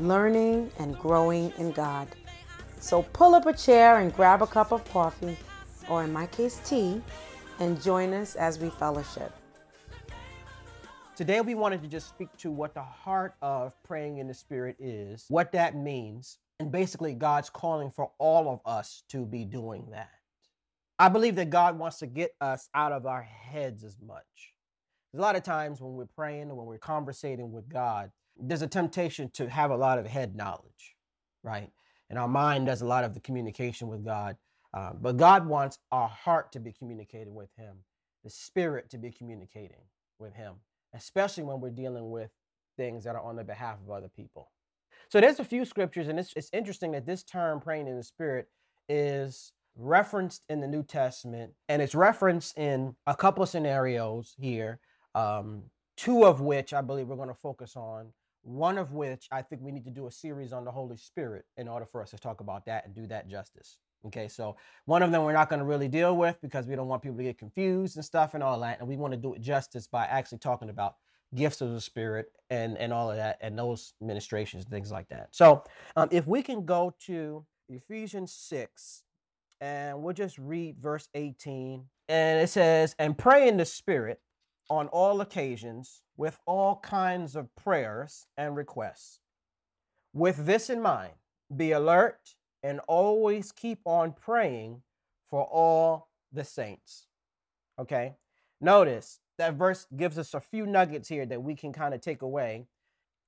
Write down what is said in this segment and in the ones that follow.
learning and growing in God. So pull up a chair and grab a cup of coffee, or in my case, tea, and join us as we fellowship. Today, we wanted to just speak to what the heart of praying in the Spirit is, what that means, and basically God's calling for all of us to be doing that. I believe that God wants to get us out of our heads as much. There's a lot of times when we're praying when we're conversating with God, there's a temptation to have a lot of head knowledge, right? And our mind does a lot of the communication with God. Uh, but God wants our heart to be communicating with Him, the spirit to be communicating with Him especially when we're dealing with things that are on the behalf of other people. So there's a few scriptures, and it's, it's interesting that this term praying in the spirit is referenced in the New Testament, and it's referenced in a couple of scenarios here, um, two of which I believe we're going to focus on. One of which I think we need to do a series on the Holy Spirit in order for us to talk about that and do that justice. Okay, so one of them we're not going to really deal with because we don't want people to get confused and stuff and all that. And we want to do it justice by actually talking about gifts of the Spirit and, and all of that and those ministrations and things like that. So um, if we can go to Ephesians 6 and we'll just read verse 18. And it says, And pray in the Spirit on all occasions with all kinds of prayers and requests. With this in mind, be alert and always keep on praying for all the saints. Okay. Notice that verse gives us a few nuggets here that we can kind of take away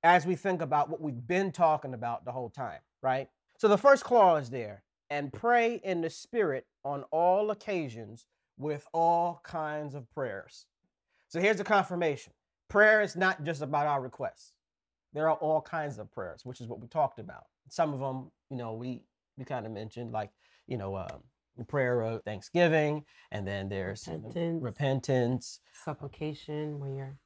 as we think about what we've been talking about the whole time, right? So the first clause there, and pray in the spirit on all occasions with all kinds of prayers. So here's the confirmation prayer is not just about our requests, there are all kinds of prayers, which is what we talked about. Some of them, you know, we we kind of mentioned, like, you know, um, the prayer of thanksgiving, and then there's repentance, repentance. supplication, where you're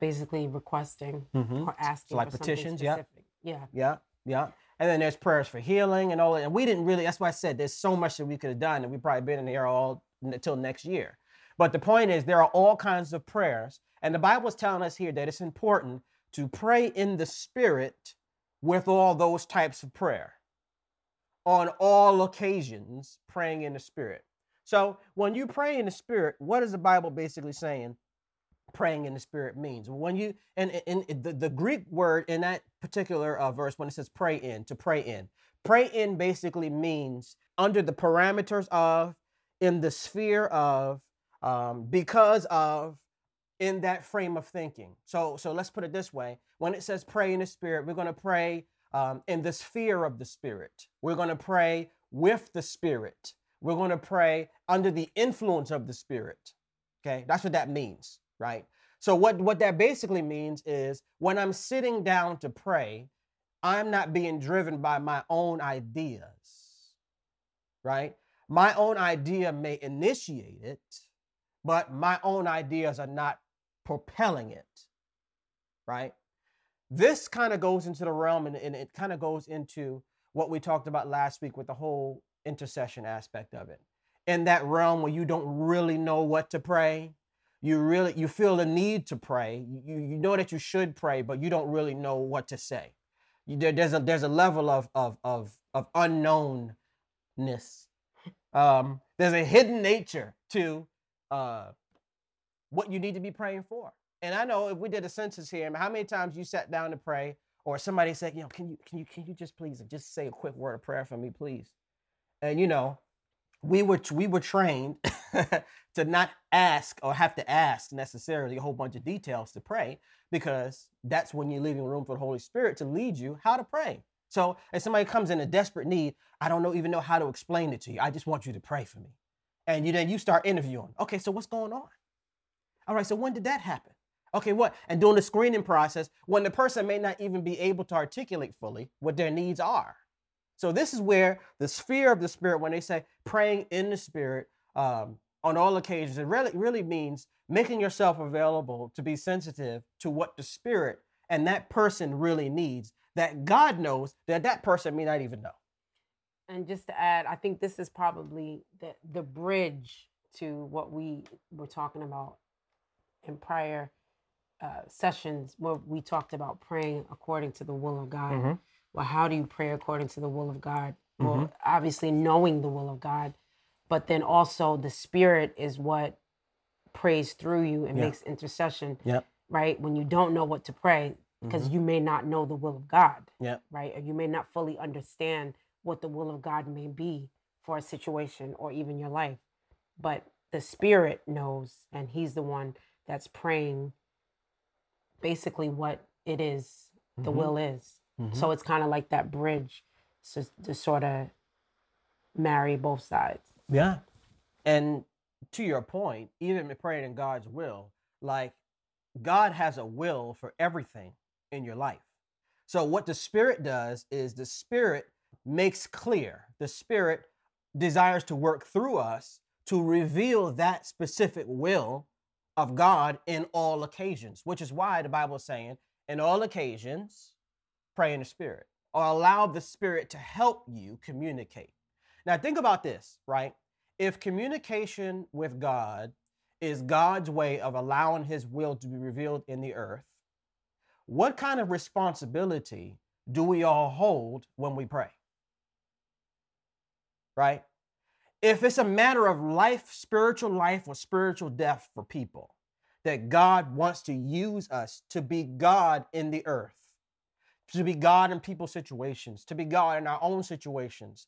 basically requesting mm-hmm. or asking so like petitions. Yeah, yeah, yeah, yeah. And then there's prayers for healing and all that. And we didn't really. That's why I said there's so much that we could have done, and we probably been in here all until next year. But the point is, there are all kinds of prayers, and the Bible is telling us here that it's important to pray in the Spirit with all those types of prayer on all occasions praying in the spirit. So when you pray in the spirit, what is the Bible basically saying? Praying in the spirit means when you and in, the, the Greek word in that particular uh, verse when it says pray in to pray in, pray in basically means under the parameters of, in the sphere of, um, because of, in that frame of thinking. So so let's put it this way: when it says pray in the spirit, we're going to pray um, in the sphere of the Spirit. We're going to pray with the Spirit. We're going to pray under the influence of the Spirit. Okay, that's what that means, right? So what what that basically means is when I'm sitting down to pray, I'm not being driven by my own ideas, right? My own idea may initiate it, but my own ideas are not propelling it, right? This kind of goes into the realm and, and it kind of goes into what we talked about last week with the whole intercession aspect of it. In that realm where you don't really know what to pray, you really you feel the need to pray. You, you know that you should pray, but you don't really know what to say. You, there, there's a there's a level of of of of unknownness. Um, there's a hidden nature to uh, what you need to be praying for. And I know if we did a census here, how many times you sat down to pray, or somebody said, you know, can you can you can you just please just say a quick word of prayer for me, please? And you know, we were we were trained to not ask or have to ask necessarily a whole bunch of details to pray because that's when you're leaving room for the Holy Spirit to lead you how to pray. So if somebody comes in a desperate need, I don't know even know how to explain it to you. I just want you to pray for me. And you then you start interviewing. Okay, so what's going on? All right, so when did that happen? Okay, what? And doing the screening process when the person may not even be able to articulate fully what their needs are. So this is where the sphere of the spirit, when they say praying in the spirit um, on all occasions, it really really means making yourself available to be sensitive to what the spirit and that person really needs. That God knows that that person may not even know. And just to add, I think this is probably the the bridge to what we were talking about in prior uh, sessions where we talked about praying according to the will of God. Mhm. Well, how do you pray according to the will of God? Well, Mhm. obviously knowing the will of God, but then also the Spirit is what prays through you and Yeah. makes intercession. Yep. Right when you don't know what to pray because you may not know the will of God. Yep. Right, or you may not fully understand what the will of God may be for a situation or even your life, but the Spirit knows, and He's the one that's praying basically what it is the Mhm. will is. Mhm. So it's kind of like that bridge so, to sort of marry both sides. Yeah. And to your point, even praying in God's will, like God has a will for everything in your life. So what the Spirit does is the Spirit makes clear, the Spirit desires to work through us to reveal that specific will of God in all occasions, which is why the Bible is saying, in all occasions, pray in the Spirit or allow the Spirit to help you communicate. Now, think about this, right? If communication with God is God's way of allowing his will to be revealed in the earth, what kind of responsibility do we all hold when we pray? Right? If it's a matter of life, spiritual life, or spiritual death for people, that God wants to use us to be God in the earth, to be God in people's situations, to be God in our own situations,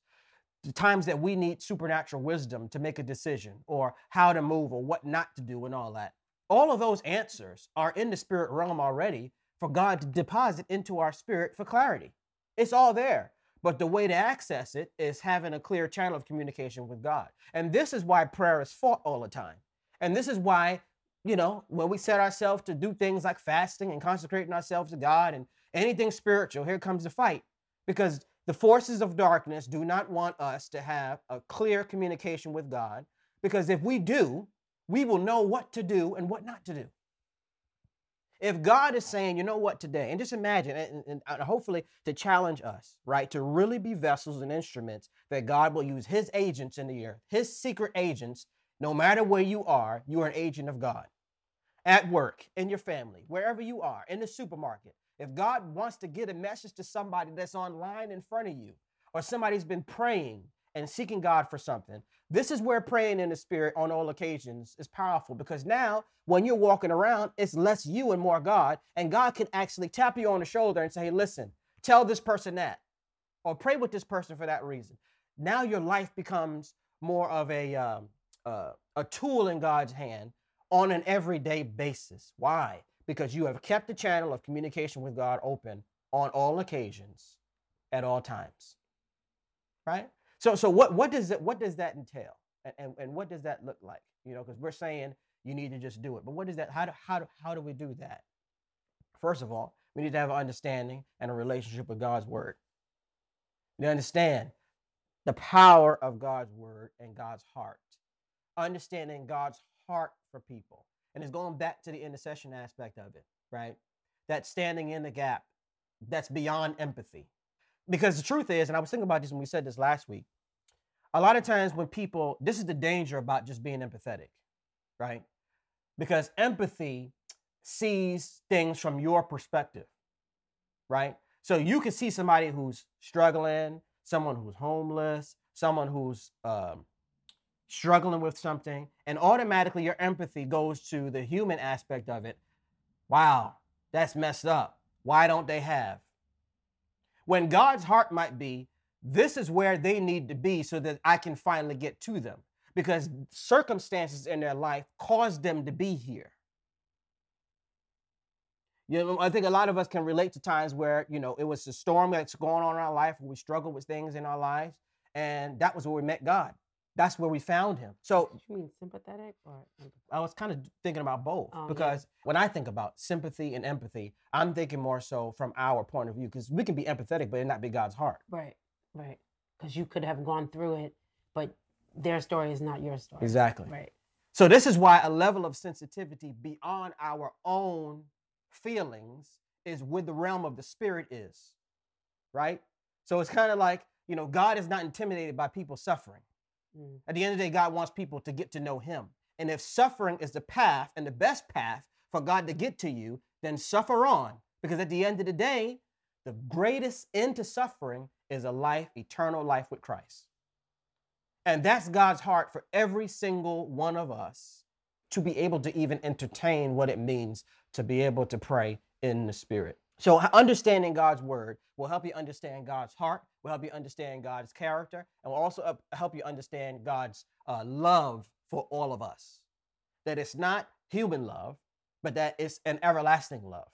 the times that we need supernatural wisdom to make a decision or how to move or what not to do and all that. All of those answers are in the spirit realm already for God to deposit into our spirit for clarity. It's all there. But the way to access it is having a clear channel of communication with God. And this is why prayer is fought all the time. And this is why, you know, when we set ourselves to do things like fasting and consecrating ourselves to God and anything spiritual, here comes the fight. Because the forces of darkness do not want us to have a clear communication with God. Because if we do, we will know what to do and what not to do. If God is saying, you know what, today, and just imagine, and, and, and uh, hopefully to challenge us, right, to really be vessels and instruments that God will use His agents in the earth, His secret agents, no matter where you are, you are an agent of God. At work, in your family, wherever you are, in the supermarket. If God wants to get a message to somebody that's online in front of you, or somebody's been praying and seeking God for something, this is where praying in the Spirit on all occasions is powerful because now when you're walking around, it's less you and more God. And God can actually tap you on the shoulder and say, hey, listen, tell this person that, or pray with this person for that reason. Now your life becomes more of a, um, uh, a tool in God's hand on an everyday basis. Why? Because you have kept the channel of communication with God open on all occasions at all times. Right? So, so what, what does that what does that entail? And, and, and what does that look like? You know, because we're saying you need to just do it. But what is that? How do, how do, how do we do that? First of all, we need to have an understanding and a relationship with God's word. You understand the power of God's word and God's heart. Understanding God's heart for people. And it's going back to the intercession aspect of it, right? That standing in the gap, that's beyond empathy. Because the truth is, and I was thinking about this when we said this last week, a lot of times when people, this is the danger about just being empathetic, right? Because empathy sees things from your perspective, right? So you can see somebody who's struggling, someone who's homeless, someone who's um, struggling with something, and automatically your empathy goes to the human aspect of it. Wow, that's messed up. Why don't they have? When God's heart might be, this is where they need to be so that I can finally get to them because circumstances in their life caused them to be here. You know, I think a lot of us can relate to times where, you know, it was a storm that's going on in our life, we struggle with things in our lives, and that was where we met God. That's where we found him. So you mean sympathetic or? I was kind of thinking about both oh, yeah. because when I think about sympathy and empathy, I'm thinking more so from our point of view because we can be empathetic, but it not be God's heart. Right, right. Because you could have gone through it, but their story is not your story. Exactly. Right. So this is why a level of sensitivity beyond our own feelings is where the realm of the spirit is. Right? So it's kind of like, you know, God is not intimidated by people suffering. Mm. At the end of the day, God wants people to get to know him. And if suffering is the path and the best path for God to get to you, then suffer on. Because at the end of the day, the greatest end to suffering is a life, eternal life with Christ. And that's God's heart for every single one of us to be able to even entertain what it means to be able to pray in the Spirit. So, understanding God's word will help you understand God's heart, will help you understand God's character, and will also help you understand God's uh, love for all of us. That it's not human love, but that it's an everlasting love.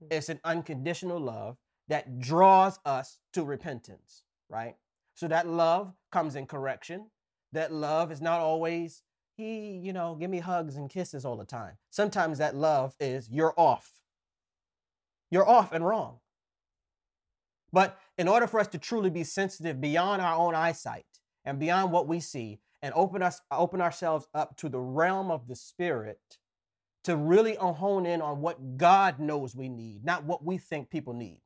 Mm. It's an unconditional love that draws us to repentance, right? So that love comes in correction. That love is not always, he, you know, give me hugs and kisses all the time. Sometimes that love is you're off. You're off and wrong. But in order for us to truly be sensitive beyond our own eyesight and beyond what we see and open us open ourselves up to the realm of the spirit to really hone in on what God knows we need, not what we think people need.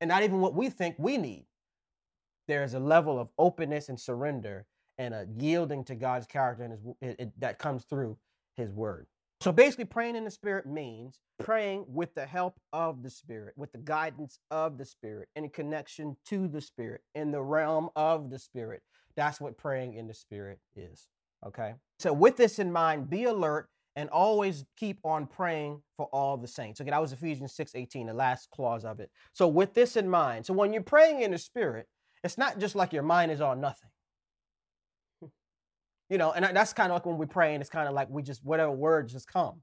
And not even what we think we need there's a level of openness and surrender and a yielding to God's character and his, it, it- that comes through his word. So basically, praying in the spirit means praying with the help of the spirit, with the guidance of the spirit, in connection to the spirit, in the realm of the spirit. That's what praying in the spirit is. Okay. So with this in mind, be alert and always keep on praying for all the saints. Okay, that was Ephesians 6 18, the last clause of it. So with this in mind, so when you're praying in the spirit, it's not just like your mind is on nothing. You know, and that's kind of like when we're praying, it's kind of like we just, whatever words just come.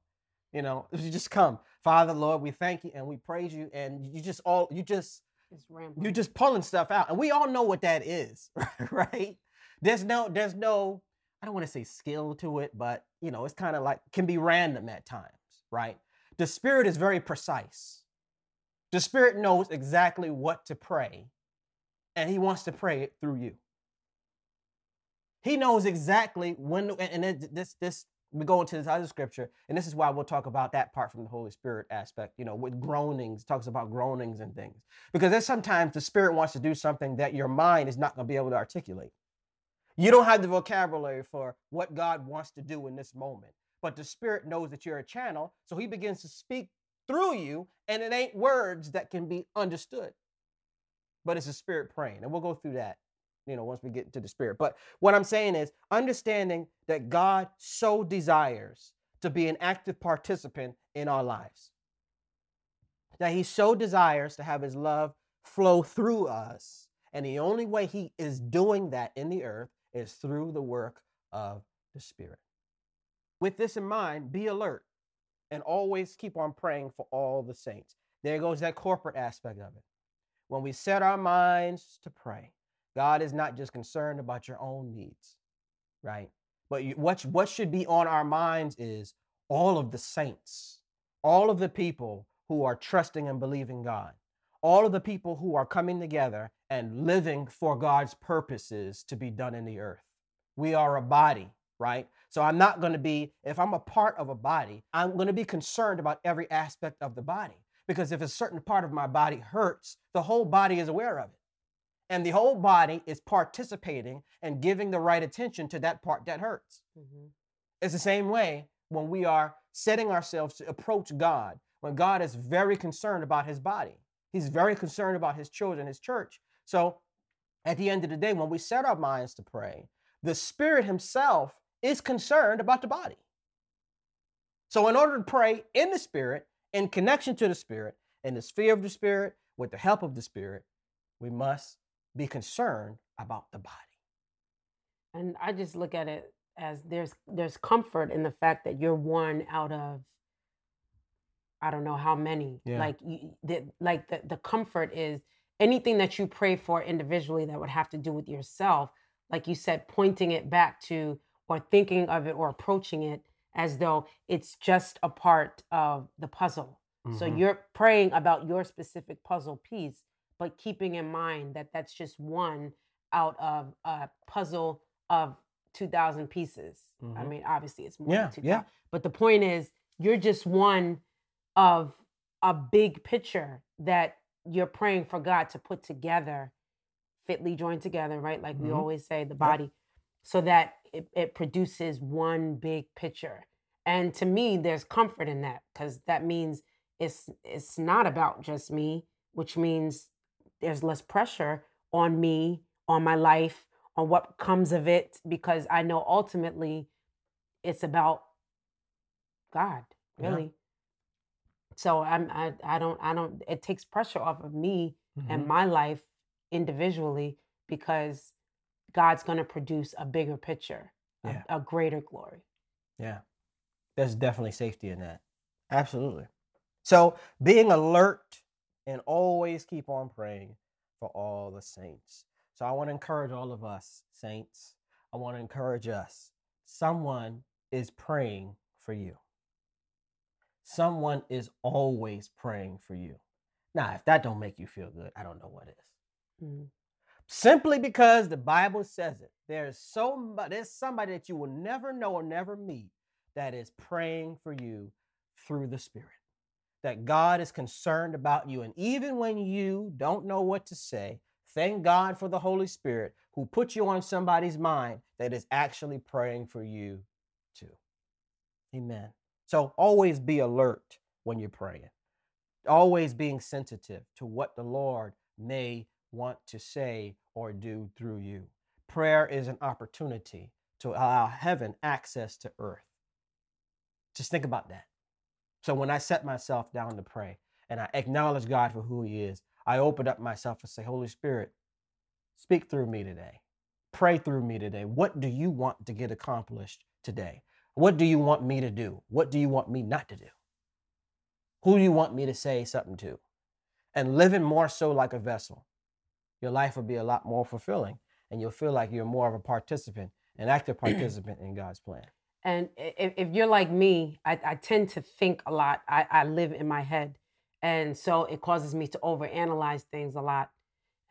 You know, you just come. Father, Lord, we thank you and we praise you. And you just all, you just, you're just pulling stuff out. And we all know what that is, right? There's no, there's no, I don't want to say skill to it, but you know, it's kind of like can be random at times, right? The spirit is very precise. The spirit knows exactly what to pray, and he wants to pray it through you. He knows exactly when, and then this, this, we go into this other scripture, and this is why we'll talk about that part from the Holy Spirit aspect, you know, with groanings, talks about groanings and things. Because there's sometimes the spirit wants to do something that your mind is not going to be able to articulate. You don't have the vocabulary for what God wants to do in this moment, but the spirit knows that you're a channel, so he begins to speak through you, and it ain't words that can be understood, but it's a spirit praying. And we'll go through that, you know, once we get to the spirit. But what I'm saying is understanding that God so desires to be an active participant in our lives, that he so desires to have his love flow through us. And the only way he is doing that in the earth is through the work of the Spirit. With this in mind, be alert and always keep on praying for all the saints. There goes that corporate aspect of it. When we set our minds to pray, God is not just concerned about your own needs, right? But you, what, what should be on our minds is all of the saints, all of the people who are trusting and believing God, all of the people who are coming together and living for God's purposes to be done in the earth. We are a body, right? So I'm not going to be, if I'm a part of a body, I'm going to be concerned about every aspect of the body. Because if a certain part of my body hurts, the whole body is aware of it. And the whole body is participating and giving the right attention to that part that hurts. Mhm. It's the same way when we are setting ourselves to approach God, when God is very concerned about his body. He's very concerned about his children, his church. So at the end of the day, when we set our minds to pray, the Spirit Himself is concerned about the body. So, in order to pray in the Spirit, in connection to the Spirit, in the sphere of the Spirit, with the help of the Spirit, we must be concerned about the body. And I just look at it as there's there's comfort in the fact that you're one out of I don't know how many. Yeah. Like you, the, like the the comfort is anything that you pray for individually that would have to do with yourself. like you said, pointing it back to or thinking of it or approaching it as though it's just a part of the puzzle. So Mhm. you're praying about your specific puzzle piece, but keeping in mind that that's just one out of a puzzle of 2000 pieces. I Mhm. mean, obviously it's more Yeah, than 2000. yeah. But the point is, you're just one of a big picture that you're praying for God to put together, fitly joined together, right? Like we Mhm. always say, the body, so that it, it produces one big picture. And to me, there's comfort in that because that means it's it's not about just me, which means there's less pressure on me, on my life, on what comes of it, because I know ultimately it's about God, Yeah. really. So I'm I I don't I don't it takes pressure off of me and Mhm. my life individually because God's going to produce a bigger picture, a, a greater glory. Yeah. There's definitely safety in that. Absolutely. So being alert and always keep on praying for all the saints. So I want to encourage all of us, saints. I want to encourage us. Someone is praying for you. Someone is always praying for you. Now, if that don't make you feel good, I don't know what is. Mm. Simply because the Bible says it. There's so much, there's somebody that you will never know or never meet that is praying for you through the Spirit. That God is concerned about you. And even when you don't know what to say, thank God for the Holy Spirit who put you on somebody's mind that is actually praying for you too. Amen. So always be alert when you're praying, always being sensitive to what the Lord may want to say or do through you. Prayer is an opportunity to allow heaven access to earth. Just think about that. So when I set myself down to pray and I acknowledge God for who He is, I open up myself and say, Holy Spirit, speak through me today. Pray through me today. What do you want to get accomplished today? What do you want me to do? What do you want me not to do? Who do you want me to say something to? And living more so like a vessel, your life will be a lot more fulfilling and you'll feel like you're more of a participant, an active participant in God's plan. And if, if you're like me, I, I tend to think a lot. I, I live in my head. And so it causes me to overanalyze things a lot.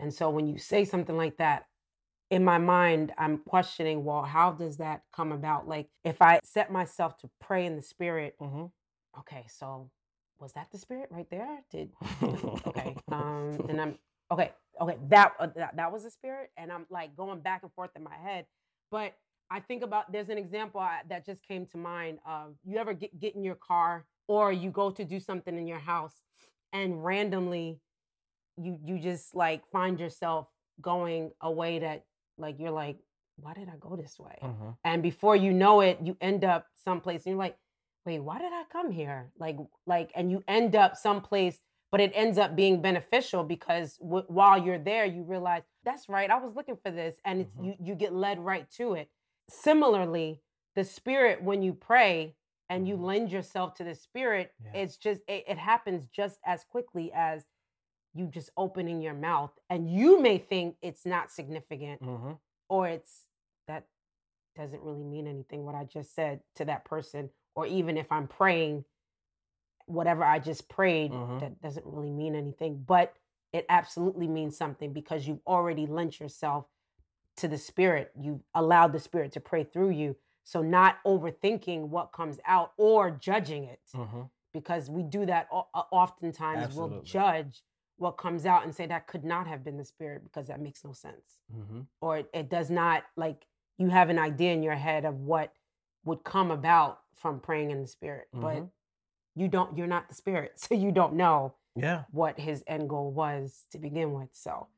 And so when you say something like that, in my mind, I'm questioning, well, how does that come about? Like, if I set myself to pray in the spirit, Mm-hmm. okay, so was that the spirit right there? Did okay, um, and I'm okay, okay, that, uh, that that was the spirit, and I'm like going back and forth in my head. But I think about there's an example I, that just came to mind. Of you ever get get in your car or you go to do something in your house, and randomly, you you just like find yourself going a way that like you're like, why did I go this way? Mm-hmm. and before you know it you end up someplace and you're like wait why did i come here like like and you end up someplace but it ends up being beneficial because w- while you're there you realize that's right i was looking for this and it's Mhm. you you get led right to it similarly the spirit when you pray and you Mhm. lend yourself to the spirit Yeah. it's just it, it happens just as quickly as you just opening your mouth and you may think it's not significant Mm-hmm. or it's that doesn't really mean anything what I just said to that person, or even if I'm praying, whatever I just prayed, Mhm. that doesn't really mean anything, but it absolutely means something because you've already lent yourself to the spirit. You've allowed the spirit to pray through you. So, not overthinking what comes out or judging it Mm-hmm. because we do that o- o- oftentimes. We'll judge what comes out and say that could not have been the spirit because that makes no sense Mm-hmm. or it, it does not like you have an idea in your head of what would come about from praying in the spirit but Mhm. you don't you're not the spirit so you don't know Yeah. what his end goal was to begin with so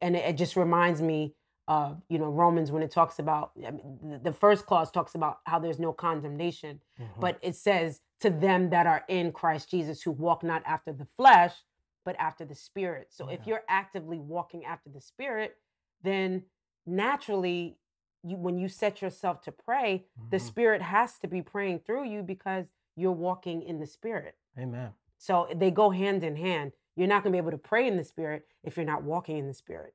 and it, it just reminds me of you know romans when it talks about I mean, the- the first clause talks about how there's no condemnation Mhm. but it says to them that are in Christ Jesus who walk not after the flesh but after the spirit. So if you're actively walking after the spirit, then naturally you when you set yourself to pray, the Mhm. spirit has to be praying through you because you're walking in the spirit. Amen. So they go hand in hand. You're not going to be able to pray in the spirit if you're not walking in the spirit.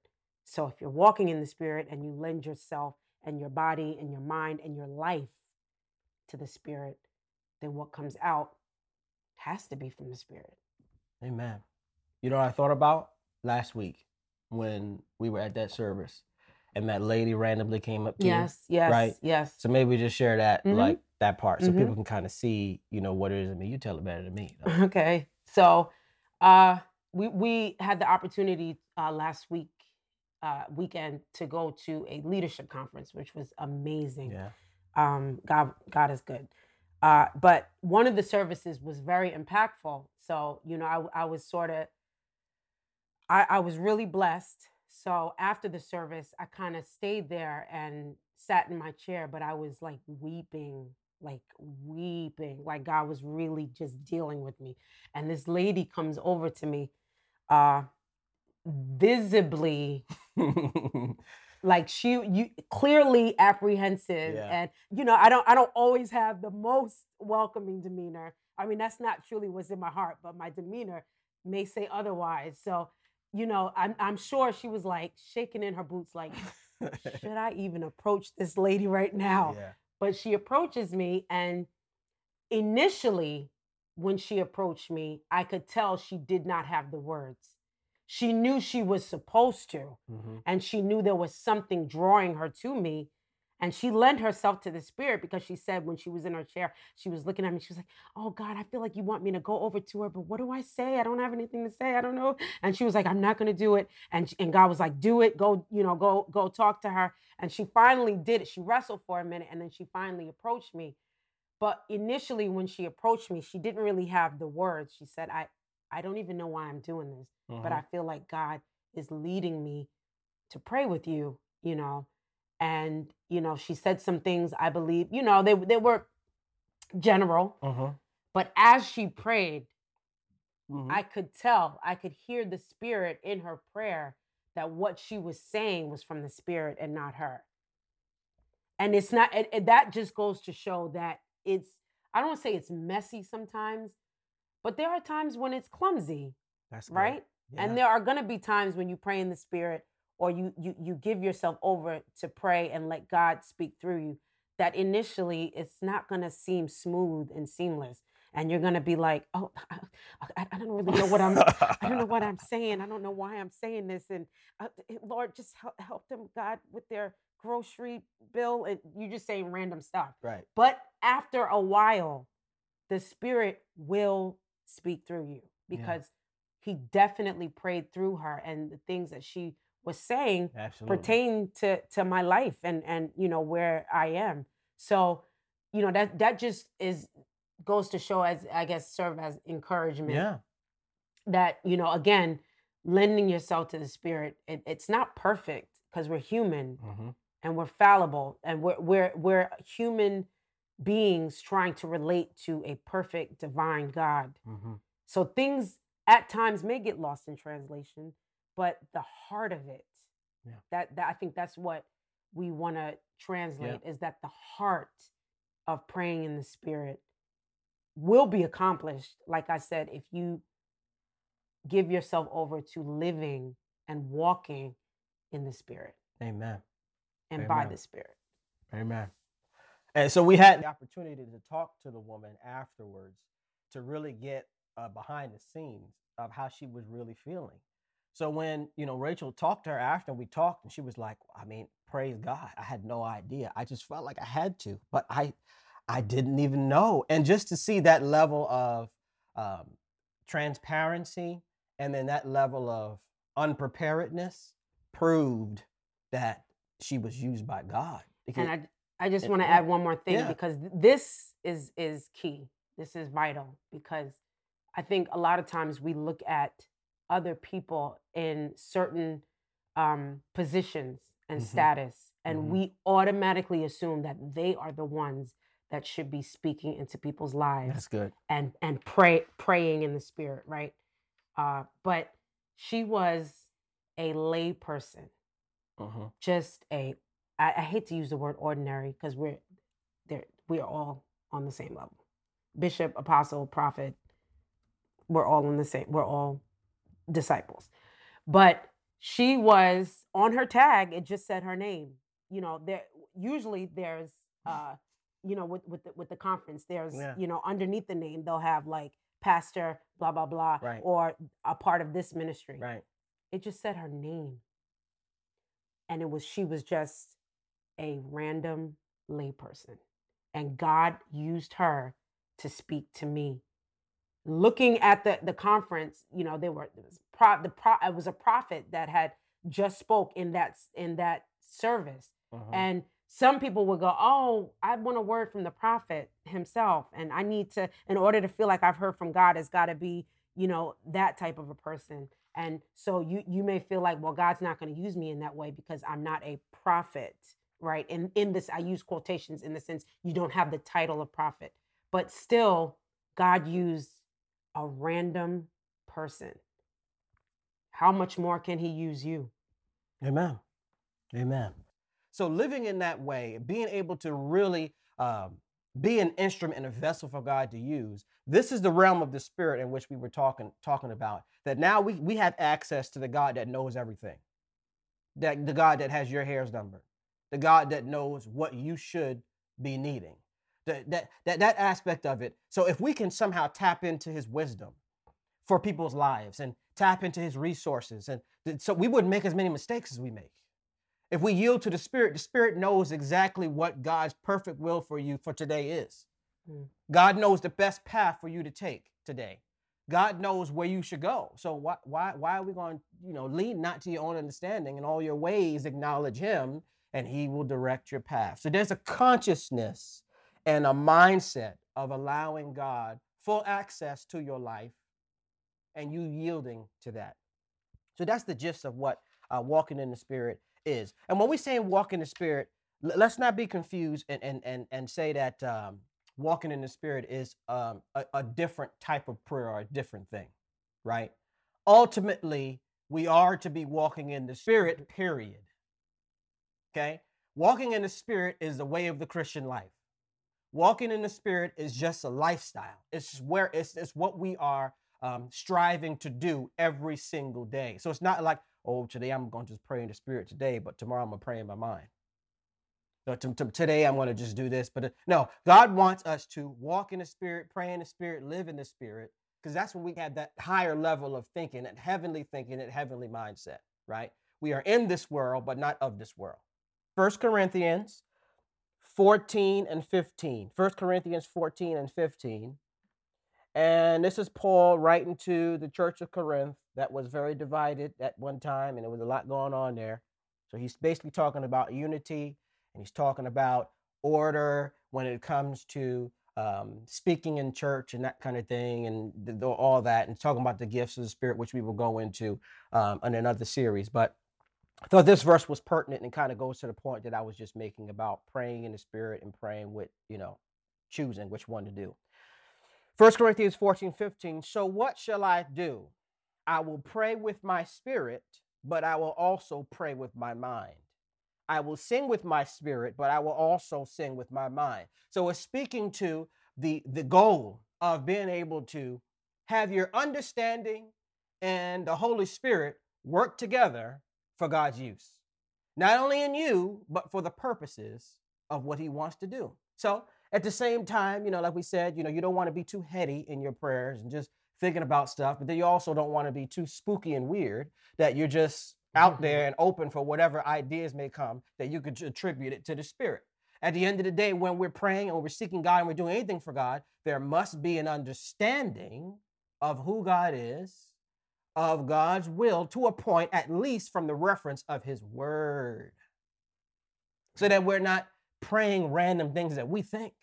So if you're walking in the spirit and you lend yourself and your body and your mind and your life to the spirit, then what comes out has to be from the spirit. Amen. You know what I thought about last week when we were at that service and that lady randomly came up to Yes, yes, right? yes. So maybe we just share that Mhm. like that part so Mhm. people can kind of see, you know, what it is. I mean, you tell it better than me. though. Okay. So uh we we had the opportunity uh last week uh weekend to go to a leadership conference which was amazing. yeah. Um God God is good. Uh but one of the services was very impactful. So, you know, I I was sort of I I was really blessed. So after the service, I kind of stayed there and sat in my chair, but I was like weeping, like weeping, like God was really just dealing with me. And this lady comes over to me, uh, visibly like she you clearly apprehensive Yeah. and you know i don't i don't always have the most welcoming demeanor i mean that's not truly what's in my heart but my demeanor may say otherwise so you know i'm, I'm sure she was like shaking in her boots like should i even approach this lady right now yeah. but she approaches me and initially when she approached me i could tell she did not have the words she knew she was supposed to Mhm. and she knew there was something drawing her to me and she lent herself to the spirit because she said when she was in her chair she was looking at me she was like oh god i feel like you want me to go over to her but what do i say? I don't have anything to say. I don't know. And she was like i'm not going to do it. And and god was like do it. Go you know go go talk to her. And she finally did it. She wrestled for a minute and then she finally approached me. But initially when she approached me she didn't really have the words. She said i i don't even know why i'm doing this but Mhm. I feel like God is leading me to pray with you, you know. And you know, she said some things I believe, you know, they they were general, Mhm. but as she prayed, Mhm. I could tell, I could hear the spirit in her prayer that what she was saying was from the spirit and not her. And it's not and, and that just goes to show that it's I don't want to say it's messy sometimes, but there are times when it's clumsy, That's right? Yeah. And there are going to be times when you pray in the spirit or you you you give yourself over to pray and let God speak through you that initially it's not going to seem smooth and seamless and you're going to be like, "Oh, I, I don't really know what I'm I don't know what I'm saying. I don't know why I'm saying this and uh, eh, Lord just help, help them God with their grocery bill and you're just saying random stuff. right. But after a while, the Spirit will speak through you Yeah. because He definitely prayed through her, and the things that she was saying Absolutely. pertain to to my life and and you know where I am. So, you know that that just is goes to show as I guess serve as encouragement Yeah. that you know again lending yourself to the Spirit. It, it's not perfect because we're human hmm and we're fallible and we're we're we're human beings trying to relate to a perfect divine God. hmm So things at times may get lost in translation, but the heart of it, Yeah. that, that I think that's what we want to translate is that the heart of praying in the spirit will be accomplished, like I said, if you give yourself over to living and walking in the spirit Amen. and by the spirit. Amen. And so we had the opportunity to talk to the woman afterwards to really get uh, behind the scenes of how she was really feeling. So when you know Rachel talked to her after we talked, and she was like, "I mean, praise God, I had no idea. I just felt like I had to, but I, I didn't even know." And just to see that level of um, transparency and then that level of unpreparedness proved that she was used by God. Because- And I I just want to add one more thing yeah. because this is is key. This is vital because I think a lot of times we look at other people in certain um, positions and Mhm. status, and Mhm. we automatically assume that they are the ones that should be speaking into people's lives That's good. and and pray praying in the spirit, right? Uh, but she was a lay person hmm just a I, I hate to use the word ordinary because we're there we are all on the same level bishop apostle prophet we're all on the same we're all disciples but she was on her tag. It just said her name. You know, there usually there's, uh, you know, with with the, with the conference, there's, Yeah. you know, underneath the name they'll have like pastor, blah blah blah, Right. or a part of this ministry. Right. It just said her name, and it was she was just a random layperson, and God used her to speak to me. Looking at the the conference, you know, there were there was pro, the pro, it was a prophet that had just spoke in that in that service, Mhm. and some people would go, "Oh, I want a word from the prophet himself, and I need to, in order to feel like I've heard from God, it's got to be, you know, that type of a person." And so you you may feel like, "Well, God's not going to use me in that way because I'm not a prophet." Right? And in this, I use quotations in the sense you don't have the title of prophet, but still, God used a random person. How much more can He use you? Amen. Amen. So living in that way, being able to really um, be an instrument and a vessel for God to use, this is the realm of the spirit in which we were talking talking about. That now we we have access to the God that knows everything, that the God that has your hairs numbered, the God that knows what you should be needing, that that that that aspect of it. So if we can somehow tap into His wisdom for people's lives and tap into His resources, and th- so we wouldn't make as many mistakes as we make. If we yield to the Spirit, the Spirit knows exactly what God's perfect will for you for today is. Mm. God knows the best path for you to take today. God knows where you should go. So why why why are we going, you know, lean not to your own understanding and all your ways acknowledge him and he will direct your path. So there's a consciousness and a mindset of allowing God full access to your life and you yielding to that. So that's the gist of what uh, walking in the spirit is. And when we say walk in the spirit, l- let's not be confused and and and, and say that um, walking in the spirit is um, a, a different type of prayer or a different thing, right? Ultimately, we are to be walking in the spirit. Period. Okay, walking in the spirit is the way of the Christian life. Walking in the spirit is just a lifestyle. It's where it's it's what we are um, striving to do every single day. So it's not like, oh, today I'm going to just pray in the spirit today, but tomorrow I'm going to pray in my mind. So to- to- today I'm going to just do this, but uh, no, God wants us to walk in the spirit, pray in the spirit, live in the spirit, because that's when we have that higher level of thinking, that heavenly thinking, that heavenly mindset, right? We are in this world, but not of this world. First Corinthians 14 and 15. 1 Corinthians 14 and 15. And this is Paul writing to the church of Corinth that was very divided at one time, and there was a lot going on there. So he's basically talking about unity and he's talking about order when it comes to um, speaking in church and that kind of thing, and all that, and talking about the gifts of the Spirit, which we will go into um, in another series. But Thought this verse was pertinent and kind of goes to the point that I was just making about praying in the Spirit and praying with, you know, choosing which one to do. 1 Corinthians 14, 15. So what shall I do? I will pray with my spirit, but I will also pray with my mind. I will sing with my spirit, but I will also sing with my mind. So it's speaking to the, the goal of being able to have your understanding and the Holy Spirit work together for God's use. Not only in you, but for the purposes of what he wants to do. So at the same time, you know, like we said, you know, you don't want to be too heady in your prayers and just thinking about stuff, but then you also don't want to be too spooky and weird that you're just out mm-hmm. there and open for whatever ideas may come that you could attribute it to the spirit. At the end of the day, when we're praying and we're seeking God and we're doing anything for God, there must be an understanding of who God is, of God's will to a point, at least from the reference of his word. So that we're not praying random things that we think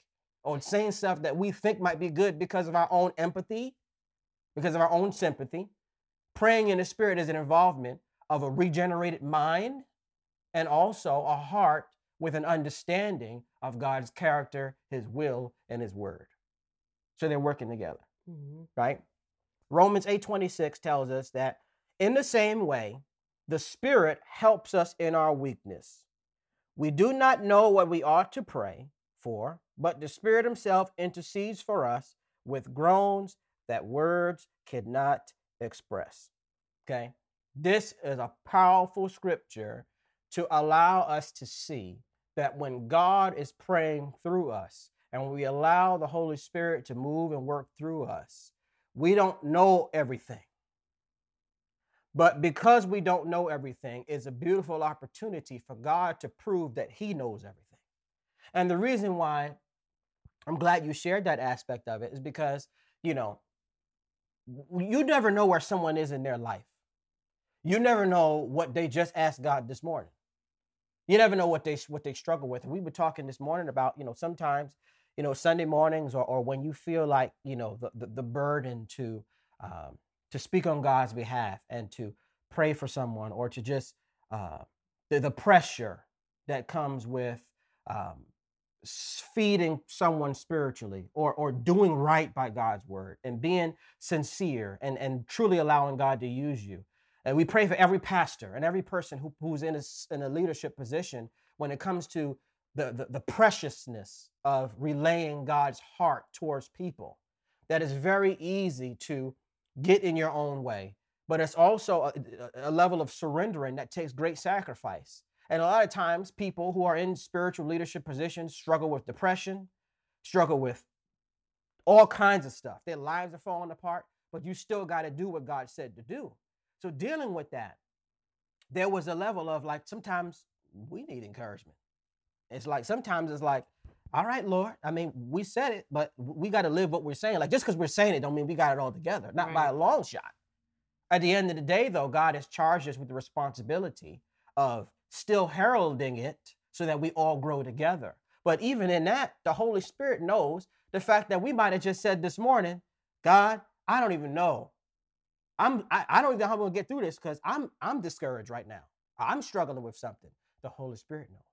or saying stuff that we think might be good because of our own empathy, because of our own sympathy. Praying in the spirit is an involvement of a regenerated mind and also a heart with an understanding of God's character, his will, and his word. So they're working together, Mhm. right? Romans 8:26 tells us that in the same way, the spirit helps us in our weakness. We do not know what we ought to pray for, but the spirit himself intercedes for us with groans that words cannot express. Okay? This is a powerful scripture to allow us to see that when God is praying through us and we allow the Holy Spirit to move and work through us, we don't know everything. But because we don't know everything, it's a beautiful opportunity for God to prove that He knows everything. And the reason why I'm glad you shared that aspect of it is because, you know, you never know where someone is in their life. You never know what they just asked God this morning. You never know what they what they struggle with. we were talking this morning about, you know, sometimes, you know, Sunday mornings or, or when you feel like, you know, the, the, the burden to um, to speak on God's behalf and to pray for someone or to just uh, the, the pressure that comes with um, feeding someone spiritually or, or doing right by God's word and being sincere and, and truly allowing God to use you. And we pray for every pastor and every person who, who's in a, in a leadership position when it comes to the, the, the preciousness of relaying God's heart towards people. That is very easy to get in your own way, but it's also a, a level of surrendering that takes great sacrifice. And a lot of times, people who are in spiritual leadership positions struggle with depression, struggle with all kinds of stuff. Their lives are falling apart, but you still got to do what God said to do. So, dealing with that, there was a level of like sometimes we need encouragement. It's like sometimes it's like, all right, Lord. I mean, we said it, but we got to live what we're saying. Like just because we're saying it, don't mean we got it all together. Not right. by a long shot. At the end of the day, though, God has charged us with the responsibility of still heralding it so that we all grow together. But even in that, the Holy Spirit knows the fact that we might have just said this morning, God, I don't even know. I'm I, I don't even know how I'm gonna get through this because I'm I'm discouraged right now. I'm struggling with something. The Holy Spirit knows.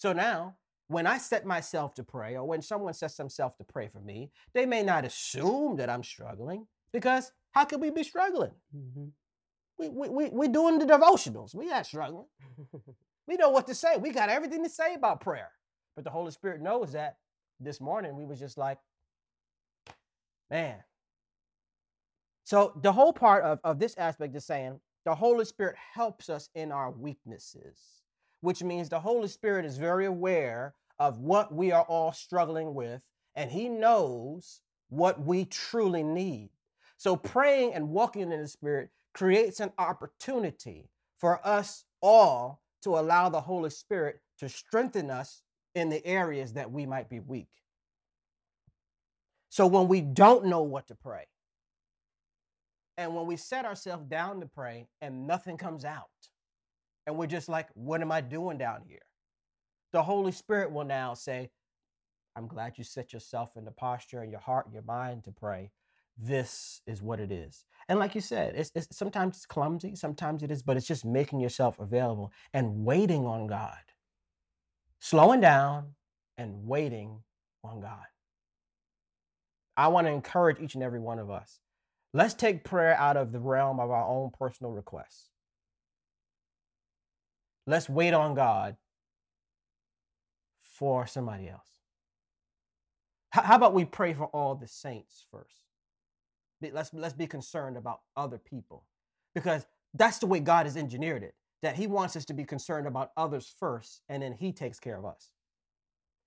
So now, when I set myself to pray, or when someone sets themselves to pray for me, they may not assume that I'm struggling because how could we be struggling? Mm-hmm. We, we, we, we're doing the devotionals. We're not struggling. we know what to say. We got everything to say about prayer. But the Holy Spirit knows that this morning we was just like, man. So the whole part of, of this aspect is saying the Holy Spirit helps us in our weaknesses, which means the Holy Spirit is very aware of what we are all struggling with, and He knows what we truly need. So praying and walking in the Spirit creates an opportunity for us all to allow the Holy Spirit to strengthen us in the areas that we might be weak. So when we don't know what to pray, and when we set ourselves down to pray and nothing comes out, and we're just like, what am I doing down here? The Holy Spirit will now say, I'm glad you set yourself in the posture and your heart and your mind to pray this is what it is. And like you said, it's, it's sometimes it's clumsy, sometimes it is, but it's just making yourself available and waiting on God. Slowing down and waiting on God. I want to encourage each and every one of us. Let's take prayer out of the realm of our own personal requests. Let's wait on God for somebody else. How about we pray for all the saints first? Let's let's be concerned about other people because that's the way God has engineered it. That He wants us to be concerned about others first, and then He takes care of us.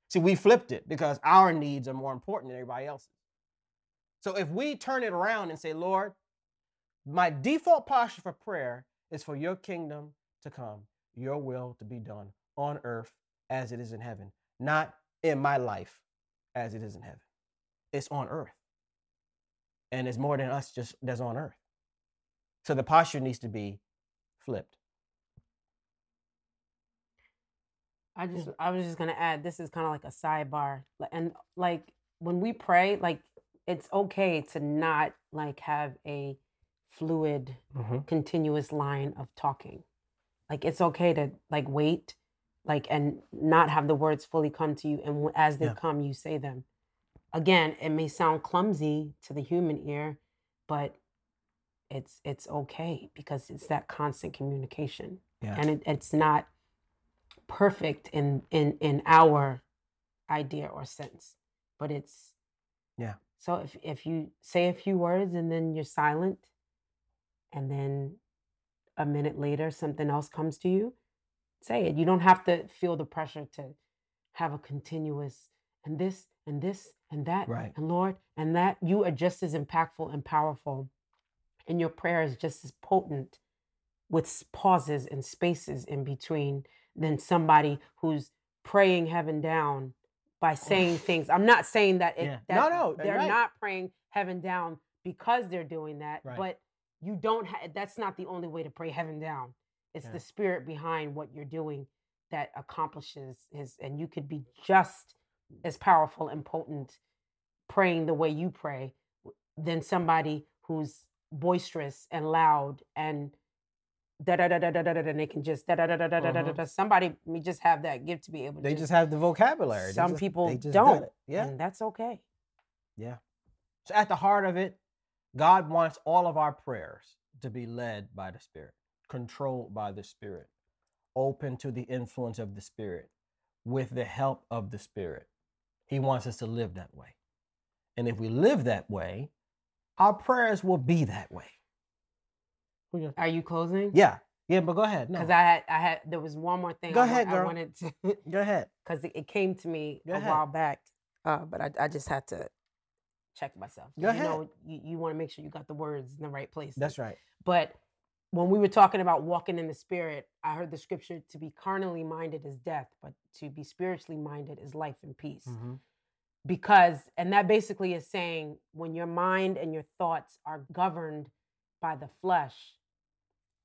See, we flipped it because our needs are more important than everybody else's. So if we turn it around and say, Lord, my default posture for prayer is for your kingdom to come, your will to be done on earth as it is in heaven, not in my life as it is in heaven. It's on earth and it's more than us just that's on earth. So the posture needs to be flipped. I just I was just gonna add this is kind of like a sidebar. And like when we pray, like it's okay to not like have a fluid, mm-hmm. continuous line of talking. Like it's okay to like wait, like and not have the words fully come to you, and as they yeah. come, you say them again, it may sound clumsy to the human ear, but it's it's okay because it's that constant communication, yeah. and it, it's not perfect in in in our idea or sense, but it's yeah. So if if you say a few words and then you're silent, and then a minute later something else comes to you, say it. You don't have to feel the pressure to have a continuous and this and this and that Right. and Lord and that. You are just as impactful and powerful, and your prayer is just as potent with pauses and spaces in between than somebody who's praying heaven down by oh. saying things. I'm not saying that it Yeah. that No, no, they're right. not praying heaven down because they're doing that, Right. but you don't ha- that's not the only way to pray heaven down. It's Yeah. the spirit behind what you're doing that accomplishes his and you could be just as powerful and potent praying the way you pray than somebody who's boisterous and loud and da da da da da da da and they can just da da da da da da da da. Somebody may just have that gift to be able to. They just have the vocabulary. Some people do don't. Yeah. and that's okay. Yeah. So at the heart of it, God wants all of our prayers to be led by the Spirit, controlled by the Spirit, open to the influence of the Spirit, with the help of the Spirit. He wants us to live that way. And if we live that way, our prayers will be that way. Are you closing? Yeah. Yeah, but go ahead. No. Because I had I had there was one more thing Go I, wa- ahead, I girl. wanted to go ahead. because it, it came to me Go a ahead. while back, uh, but I, I just had to check myself. Go you ahead. know, you, you want to make sure you got the words in the right place. That's right. But when we were talking about walking in the spirit, I heard the scripture to be carnally minded is death, but to be spiritually minded is life and peace. Mhm. Because, and that basically is saying when your mind and your thoughts are governed by the flesh,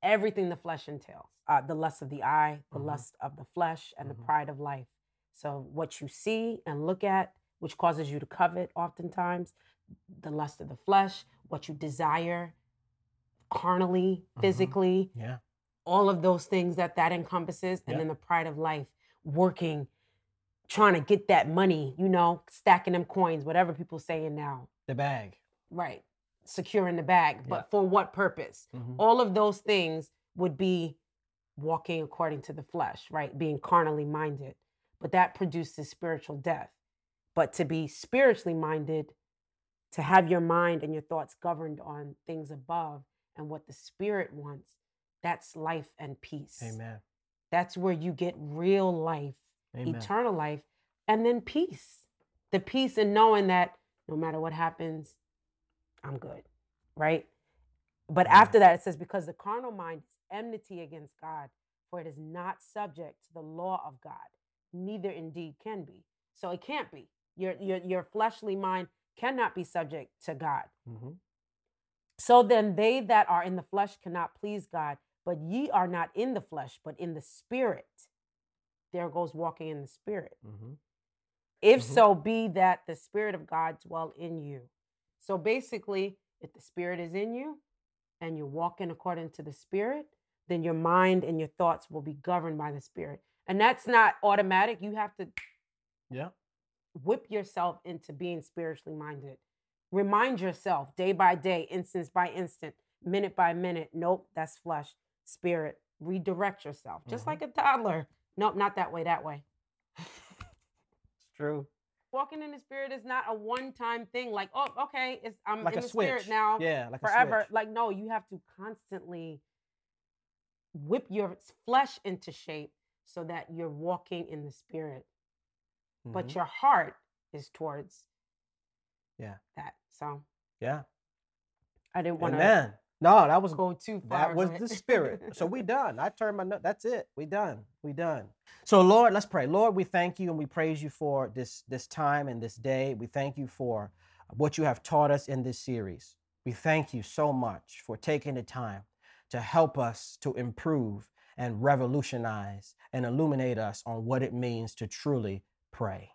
everything the flesh entails uh, the lust of the eye, the Mhm. lust of the flesh, and Mhm. the pride of life. So, what you see and look at, which causes you to covet oftentimes, the lust of the flesh, what you desire carnally, Mhm. physically, Yeah. all of those things that that encompasses, and Yeah. then the pride of life, working, trying to get that money, you know, stacking them coins, whatever people saying now, The bag. right? Securing the bag, Yeah. but for what purpose? Mhm. All of those things would be walking according to the flesh, right? Being carnally minded, but that produces spiritual death. But to be spiritually minded, to have your mind and your thoughts governed on things above and what the spirit wants, that's life and peace. Amen. That's where you get real life, Amen. eternal life, and then peace. The peace in knowing that no matter what happens, I'm good, right? But Yeah. after that, it says, because the carnal mind is enmity against God, for it is not subject to the law of God, neither indeed can be. So it can't be. Your, your, your fleshly mind cannot be subject to God. Mhm. So then they that are in the flesh cannot please God, but ye are not in the flesh, but in the spirit. There goes walking in the spirit. Mhm. If Mhm. so be that the spirit of God dwell in you. So basically, if the spirit is in you and you're walking according to the spirit, then your mind and your thoughts will be governed by the spirit. And that's not automatic. You have to Yeah. Whip yourself into being spiritually minded. Remind yourself day by day, instant by instant, minute by minute. Nope, that's flesh. Spirit. Redirect yourself, just Mhm. like a toddler. Nope, not that way, that way. It's true. Walking in the spirit is not a one-time thing. Like, oh, okay, it's I'm Like in the switch. spirit now Yeah, like forever. Like, no, you have to constantly whip your flesh into shape so that you're walking in the spirit. But Mhm. your heart is towards Yeah. that. So yeah. I didn't want to. No, that was go too far. that was but- the spirit. So we done. I turned my no- that's it. We done. We done. So Lord, let's pray. Lord, we thank you and we praise you for this this time and this day. We thank you for what you have taught us in this series. We thank you so much for taking the time to help us to improve and revolutionize and illuminate us on what it means to truly pray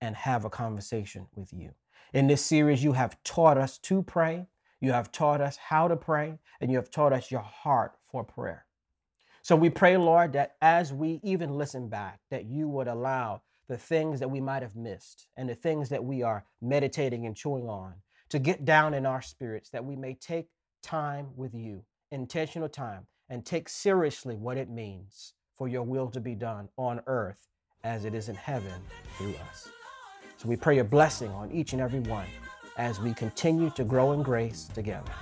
and have a conversation with you. In this series, you have taught us to pray, you have taught us how to pray, and you have taught us your heart for prayer. So we pray, Lord, that as we even listen back, that you would allow the things that we might have missed and the things that we are meditating and chewing on to get down in our spirits, that we may take time with you, intentional time, and take seriously what it means for your will to be done on earth as it is in heaven through us. So we pray a blessing on each and every one as we continue to grow in grace together.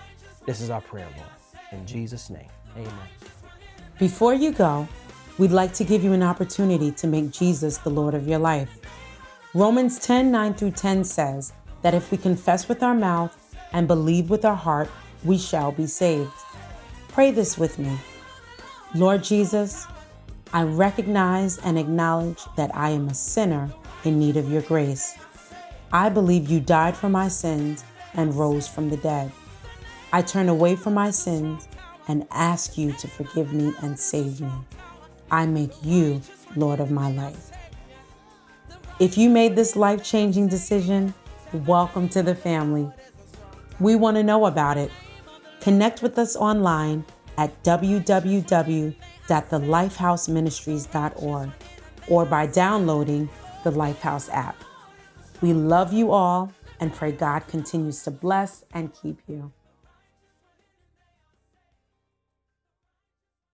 This is our prayer, Lord. In Jesus' name, amen. Before you go, we'd like to give you an opportunity to make Jesus the Lord of your life. Romans 10 9 through 10 says that if we confess with our mouth and believe with our heart, we shall be saved. Pray this with me Lord Jesus, I recognize and acknowledge that I am a sinner in need of your grace. I believe you died for my sins and rose from the dead. I turn away from my sins and ask you to forgive me and save me. I make you Lord of my life. If you made this life changing decision, welcome to the family. We want to know about it. Connect with us online at www.thelifehouseministries.org or by downloading the Lifehouse app. We love you all and pray God continues to bless and keep you.